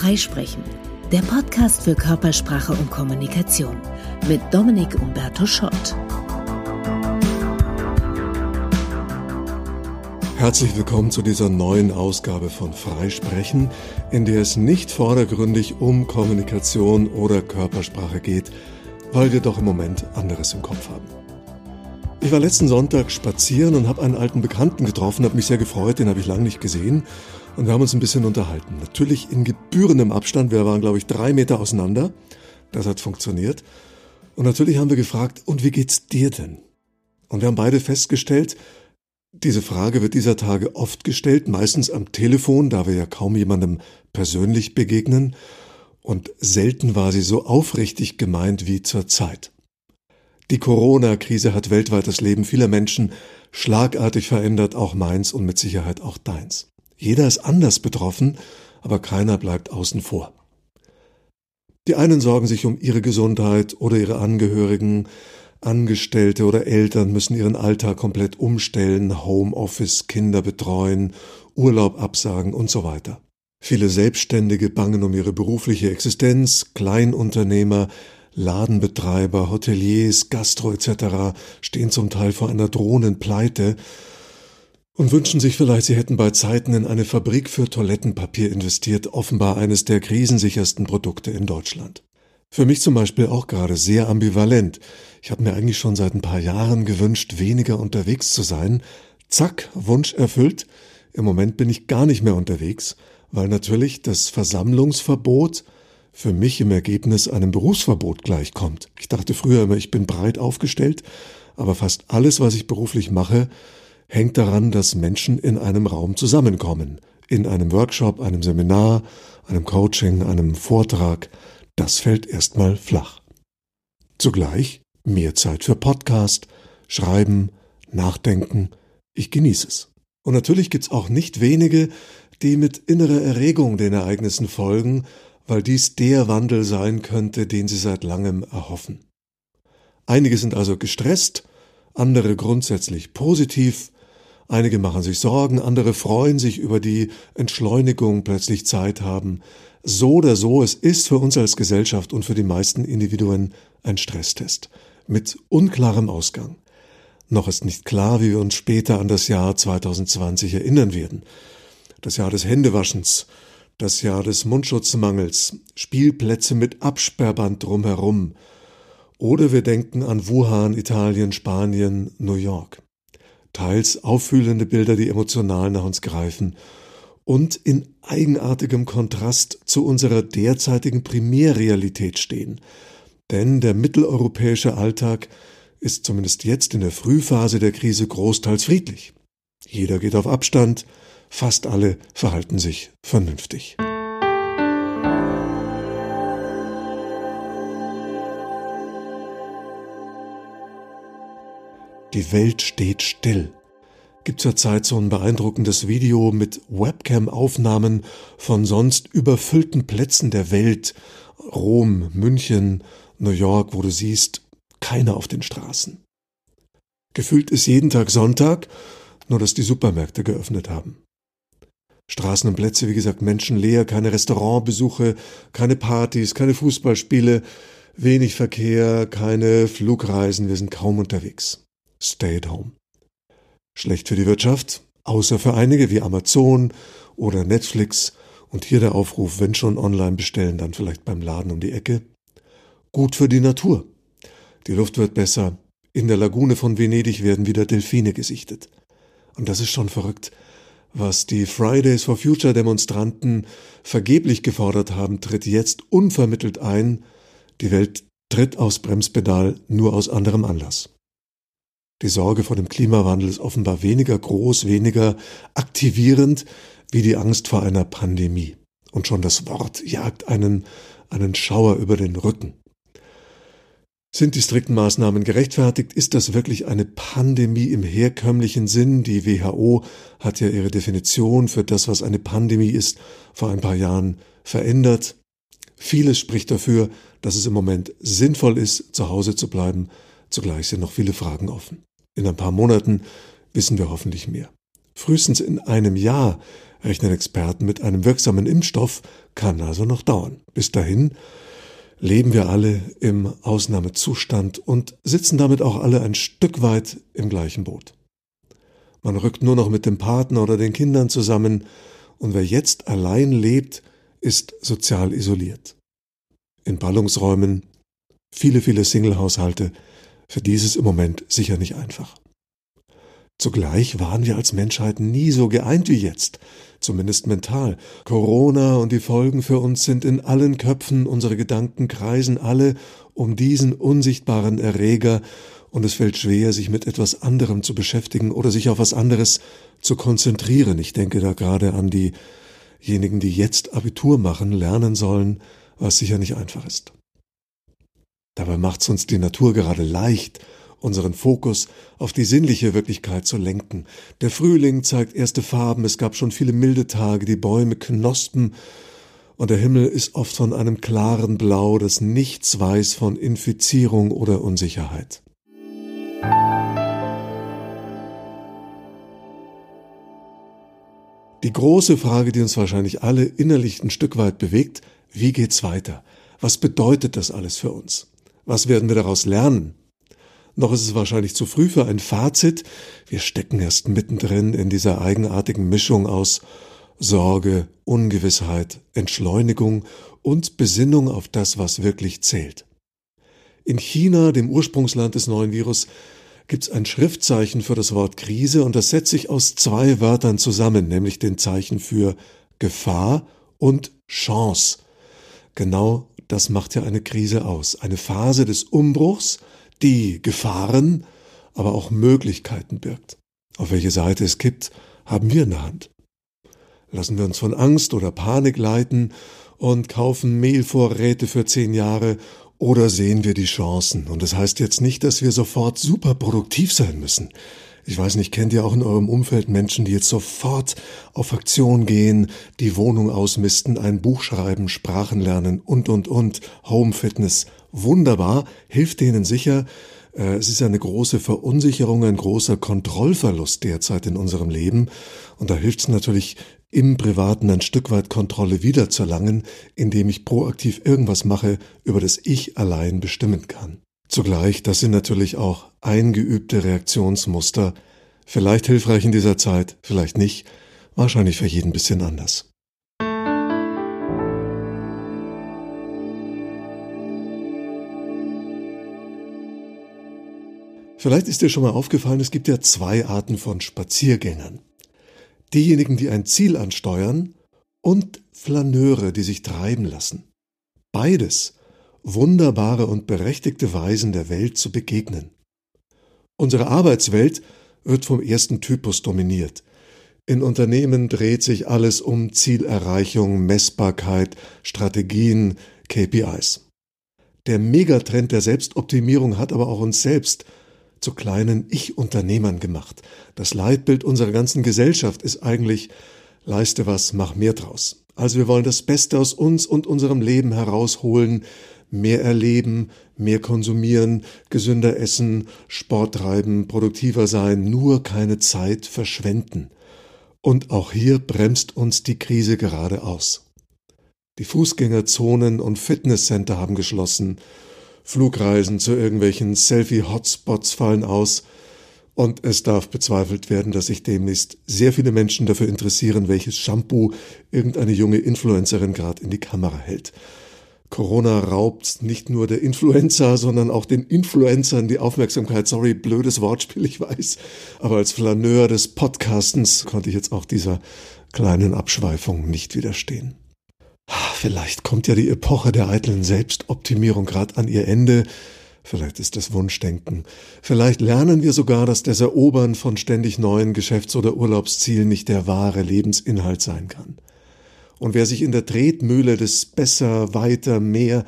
Freisprechen, der Podcast für Körpersprache und Kommunikation mit Dominik Umberto Schott. Herzlich willkommen zu dieser neuen Ausgabe von Freisprechen, in der es nicht vordergründig um Kommunikation oder Körpersprache geht, weil wir doch im Moment anderes im Kopf haben. Ich war letzten Sonntag spazieren und habe einen alten Bekannten getroffen, habe mich sehr gefreut, den habe ich lange nicht gesehen und wir haben uns ein bisschen unterhalten. Natürlich in gebührendem Abstand, wir waren glaube ich drei Meter auseinander, das hat funktioniert. Und natürlich haben wir gefragt, und wie geht's dir denn? Und wir haben beide festgestellt, diese Frage wird dieser Tage oft gestellt, meistens am Telefon, da wir ja kaum jemandem persönlich begegnen, und selten war sie so aufrichtig gemeint wie zur Zeit. Die Corona-Krise hat weltweit das Leben vieler Menschen schlagartig verändert, auch meins und mit Sicherheit auch deins. Jeder ist anders betroffen, aber keiner bleibt außen vor. Die einen sorgen sich um ihre Gesundheit oder ihre Angehörigen, Angestellte oder Eltern müssen ihren Alltag komplett umstellen, Homeoffice, Kinder betreuen, Urlaub absagen und so weiter. Viele Selbstständige bangen um ihre berufliche Existenz, Kleinunternehmer Ladenbetreiber, Hoteliers, Gastro etc. stehen zum Teil vor einer drohenden Pleite und wünschen sich vielleicht, sie hätten bei Zeiten in eine Fabrik für Toilettenpapier investiert, offenbar eines der krisensichersten Produkte in Deutschland. Für mich zum Beispiel auch gerade sehr ambivalent. Ich habe mir eigentlich schon seit ein paar Jahren gewünscht, weniger unterwegs zu sein. Zack, Wunsch erfüllt. Im Moment bin ich gar nicht mehr unterwegs, weil natürlich das Versammlungsverbot für mich im Ergebnis einem Berufsverbot gleichkommt. Ich dachte früher immer, ich bin breit aufgestellt, aber fast alles, was ich beruflich mache, hängt daran, dass Menschen in einem Raum zusammenkommen. In einem Workshop, einem Seminar, einem Coaching, einem Vortrag. Das fällt erstmal flach. Zugleich mehr Zeit für Podcast, Schreiben, Nachdenken. Ich genieße es. Und natürlich gibt's auch nicht wenige, die mit innerer Erregung den Ereignissen folgen weil dies der Wandel sein könnte, den sie seit langem erhoffen. Einige sind also gestresst, andere grundsätzlich positiv, einige machen sich Sorgen, andere freuen sich über die Entschleunigung, plötzlich Zeit haben. So oder so, es ist für uns als Gesellschaft und für die meisten Individuen ein Stresstest mit unklarem Ausgang. Noch ist nicht klar, wie wir uns später an das Jahr 2020 erinnern werden. Das Jahr des Händewaschens, das Jahr des Mundschutzmangels, Spielplätze mit Absperrband drumherum. Oder wir denken an Wuhan, Italien, Spanien, New York. Teils auffühlende Bilder, die emotional nach uns greifen und in eigenartigem Kontrast zu unserer derzeitigen Primärrealität stehen. Denn der mitteleuropäische Alltag ist zumindest jetzt in der Frühphase der Krise großteils friedlich. Jeder geht auf Abstand, Fast alle verhalten sich vernünftig. Die Welt steht still. Gibt zurzeit so ein beeindruckendes Video mit Webcam-Aufnahmen von sonst überfüllten Plätzen der Welt. Rom, München, New York, wo du siehst, keiner auf den Straßen. Gefühlt ist jeden Tag Sonntag, nur dass die Supermärkte geöffnet haben. Straßen und Plätze, wie gesagt, menschenleer, keine Restaurantbesuche, keine Partys, keine Fußballspiele, wenig Verkehr, keine Flugreisen, wir sind kaum unterwegs. Stay at home. Schlecht für die Wirtschaft, außer für einige wie Amazon oder Netflix und hier der Aufruf, wenn schon online bestellen, dann vielleicht beim Laden um die Ecke. Gut für die Natur. Die Luft wird besser. In der Lagune von Venedig werden wieder Delfine gesichtet. Und das ist schon verrückt. Was die Fridays for Future Demonstranten vergeblich gefordert haben, tritt jetzt unvermittelt ein. Die Welt tritt aufs Bremspedal nur aus anderem Anlass. Die Sorge vor dem Klimawandel ist offenbar weniger groß, weniger aktivierend wie die Angst vor einer Pandemie. Und schon das Wort jagt einen, einen Schauer über den Rücken. Sind die strikten Maßnahmen gerechtfertigt? Ist das wirklich eine Pandemie im herkömmlichen Sinn? Die WHO hat ja ihre Definition für das, was eine Pandemie ist, vor ein paar Jahren verändert. Vieles spricht dafür, dass es im Moment sinnvoll ist, zu Hause zu bleiben. Zugleich sind noch viele Fragen offen. In ein paar Monaten wissen wir hoffentlich mehr. Frühestens in einem Jahr rechnen Experten mit einem wirksamen Impfstoff, kann also noch dauern. Bis dahin leben wir alle im Ausnahmezustand und sitzen damit auch alle ein Stück weit im gleichen Boot. Man rückt nur noch mit dem Partner oder den Kindern zusammen, und wer jetzt allein lebt, ist sozial isoliert. In Ballungsräumen, viele, viele Singlehaushalte, für dieses im Moment sicher nicht einfach. Zugleich waren wir als Menschheit nie so geeint wie jetzt, zumindest mental. Corona und die Folgen für uns sind in allen Köpfen, unsere Gedanken kreisen alle um diesen unsichtbaren Erreger, und es fällt schwer, sich mit etwas anderem zu beschäftigen oder sich auf was anderes zu konzentrieren. Ich denke da gerade an diejenigen, die jetzt Abitur machen, lernen sollen, was sicher nicht einfach ist. Dabei macht's uns die Natur gerade leicht, unseren Fokus auf die sinnliche Wirklichkeit zu lenken. Der Frühling zeigt erste Farben, es gab schon viele milde Tage, die Bäume knospen, und der Himmel ist oft von einem klaren Blau, das nichts weiß von Infizierung oder Unsicherheit. Die große Frage, die uns wahrscheinlich alle innerlich ein Stück weit bewegt, wie geht's weiter? Was bedeutet das alles für uns? Was werden wir daraus lernen? Noch ist es wahrscheinlich zu früh für ein Fazit. Wir stecken erst mittendrin in dieser eigenartigen Mischung aus Sorge, Ungewissheit, Entschleunigung und Besinnung auf das, was wirklich zählt. In China, dem Ursprungsland des neuen Virus, gibt es ein Schriftzeichen für das Wort Krise und das setzt sich aus zwei Wörtern zusammen, nämlich den Zeichen für Gefahr und Chance. Genau das macht ja eine Krise aus. Eine Phase des Umbruchs, die Gefahren, aber auch Möglichkeiten birgt. Auf welche Seite es kippt, haben wir in der Hand. Lassen wir uns von Angst oder Panik leiten und kaufen Mehlvorräte für zehn Jahre oder sehen wir die Chancen? Und das heißt jetzt nicht, dass wir sofort super produktiv sein müssen. Ich weiß nicht, kennt ihr auch in eurem Umfeld Menschen, die jetzt sofort auf Aktion gehen, die Wohnung ausmisten, ein Buch schreiben, Sprachen lernen und, und, und, Home Fitness. Wunderbar, hilft denen sicher. Äh, es ist eine große Verunsicherung, ein großer Kontrollverlust derzeit in unserem Leben. Und da hilft es natürlich im Privaten ein Stück weit Kontrolle wiederzuerlangen, indem ich proaktiv irgendwas mache, über das ich allein bestimmen kann. Zugleich, das sind natürlich auch eingeübte Reaktionsmuster, vielleicht hilfreich in dieser Zeit, vielleicht nicht, wahrscheinlich für jeden ein bisschen anders. Vielleicht ist dir schon mal aufgefallen, es gibt ja zwei Arten von Spaziergängern diejenigen, die ein Ziel ansteuern, und Flaneure, die sich treiben lassen. Beides wunderbare und berechtigte Weisen der Welt zu begegnen. Unsere Arbeitswelt wird vom ersten Typus dominiert. In Unternehmen dreht sich alles um Zielerreichung, Messbarkeit, Strategien, KPIs. Der Megatrend der Selbstoptimierung hat aber auch uns selbst zu kleinen Ich-Unternehmern gemacht. Das Leitbild unserer ganzen Gesellschaft ist eigentlich, leiste was, mach mehr draus. Also wir wollen das Beste aus uns und unserem Leben herausholen, mehr erleben, mehr konsumieren, gesünder essen, Sport treiben, produktiver sein, nur keine Zeit verschwenden. Und auch hier bremst uns die Krise gerade aus. Die Fußgängerzonen und Fitnesscenter haben geschlossen, Flugreisen zu irgendwelchen Selfie-Hotspots fallen aus und es darf bezweifelt werden, dass sich demnächst sehr viele Menschen dafür interessieren, welches Shampoo irgendeine junge Influencerin gerade in die Kamera hält. Corona raubt nicht nur der Influencer, sondern auch den Influencern die Aufmerksamkeit. Sorry, blödes Wortspiel, ich weiß. Aber als Flaneur des Podcastens konnte ich jetzt auch dieser kleinen Abschweifung nicht widerstehen. Vielleicht kommt ja die Epoche der eitlen Selbstoptimierung gerade an ihr Ende. Vielleicht ist das Wunschdenken. Vielleicht lernen wir sogar, dass das Erobern von ständig neuen Geschäfts- oder Urlaubszielen nicht der wahre Lebensinhalt sein kann. Und wer sich in der Tretmühle des Besser, Weiter, Mehr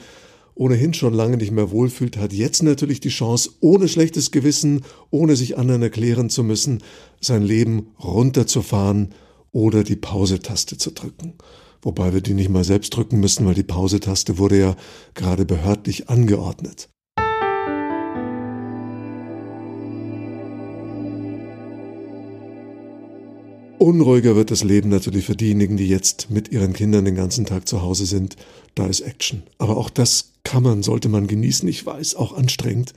ohnehin schon lange nicht mehr wohlfühlt, hat jetzt natürlich die Chance, ohne schlechtes Gewissen, ohne sich anderen erklären zu müssen, sein Leben runterzufahren oder die Pause-Taste zu drücken wobei wir die nicht mal selbst drücken müssen, weil die Pause-Taste wurde ja gerade behördlich angeordnet. Unruhiger wird das Leben natürlich für diejenigen, die jetzt mit ihren Kindern den ganzen Tag zu Hause sind. Da ist Action. Aber auch das kann man, sollte man genießen. Ich weiß, auch anstrengend.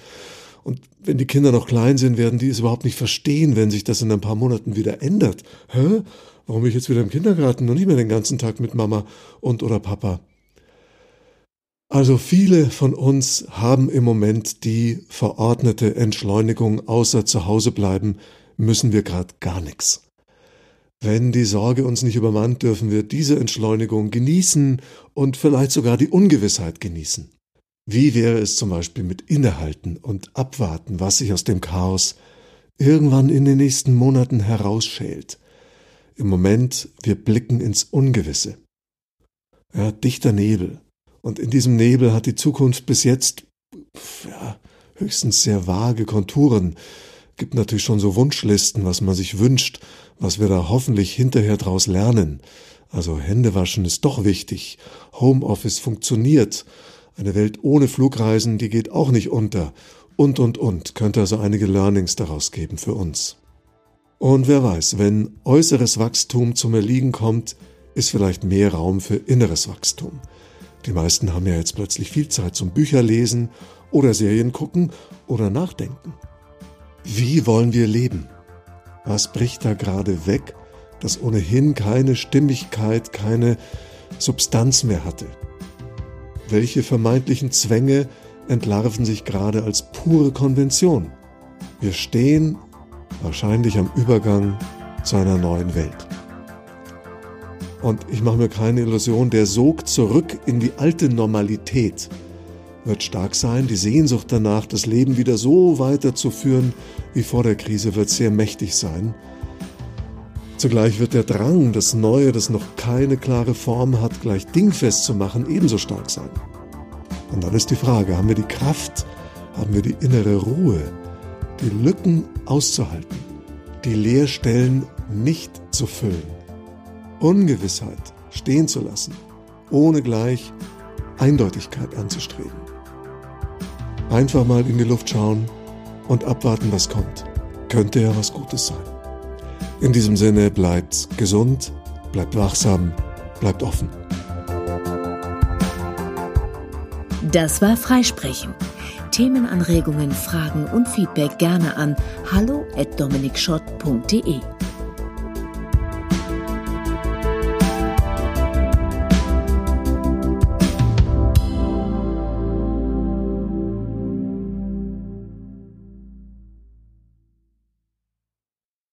Und wenn die Kinder noch klein sind, werden die es überhaupt nicht verstehen, wenn sich das in ein paar Monaten wieder ändert. Hä? Warum bin ich jetzt wieder im Kindergarten und nicht mehr den ganzen Tag mit Mama und oder Papa? Also viele von uns haben im Moment die verordnete Entschleunigung, außer zu Hause bleiben müssen wir gerade gar nichts. Wenn die Sorge uns nicht übermannt, dürfen wir diese Entschleunigung genießen und vielleicht sogar die Ungewissheit genießen. Wie wäre es zum Beispiel mit Innehalten und Abwarten, was sich aus dem Chaos irgendwann in den nächsten Monaten herausschält? Im Moment, wir blicken ins Ungewisse. Ja, dichter Nebel. Und in diesem Nebel hat die Zukunft bis jetzt ja, höchstens sehr vage Konturen. Gibt natürlich schon so Wunschlisten, was man sich wünscht, was wir da hoffentlich hinterher draus lernen. Also Händewaschen ist doch wichtig. Homeoffice funktioniert. Eine Welt ohne Flugreisen, die geht auch nicht unter. Und, und, und. Könnte also einige Learnings daraus geben für uns. Und wer weiß, wenn äußeres Wachstum zum Erliegen kommt, ist vielleicht mehr Raum für inneres Wachstum. Die meisten haben ja jetzt plötzlich viel Zeit zum Bücherlesen oder Serien gucken oder nachdenken. Wie wollen wir leben? Was bricht da gerade weg, das ohnehin keine Stimmigkeit, keine Substanz mehr hatte? Welche vermeintlichen Zwänge entlarven sich gerade als pure Konvention? Wir stehen wahrscheinlich am Übergang zu einer neuen Welt. Und ich mache mir keine Illusion, der Sog zurück in die alte Normalität wird stark sein. Die Sehnsucht danach, das Leben wieder so weiterzuführen wie vor der Krise, wird sehr mächtig sein. Zugleich wird der Drang, das Neue, das noch keine klare Form hat, gleich dingfest zu machen, ebenso stark sein. Und dann ist die Frage, haben wir die Kraft, haben wir die innere Ruhe, die Lücken auszuhalten, die Leerstellen nicht zu füllen, Ungewissheit stehen zu lassen, ohne gleich Eindeutigkeit anzustreben. Einfach mal in die Luft schauen und abwarten, was kommt. Könnte ja was Gutes sein. In diesem Sinne bleibt gesund, bleibt wachsam, bleibt offen. Das war Freisprechen Themenanregungen, Fragen und Feedback gerne an hallo@dominikschott.de.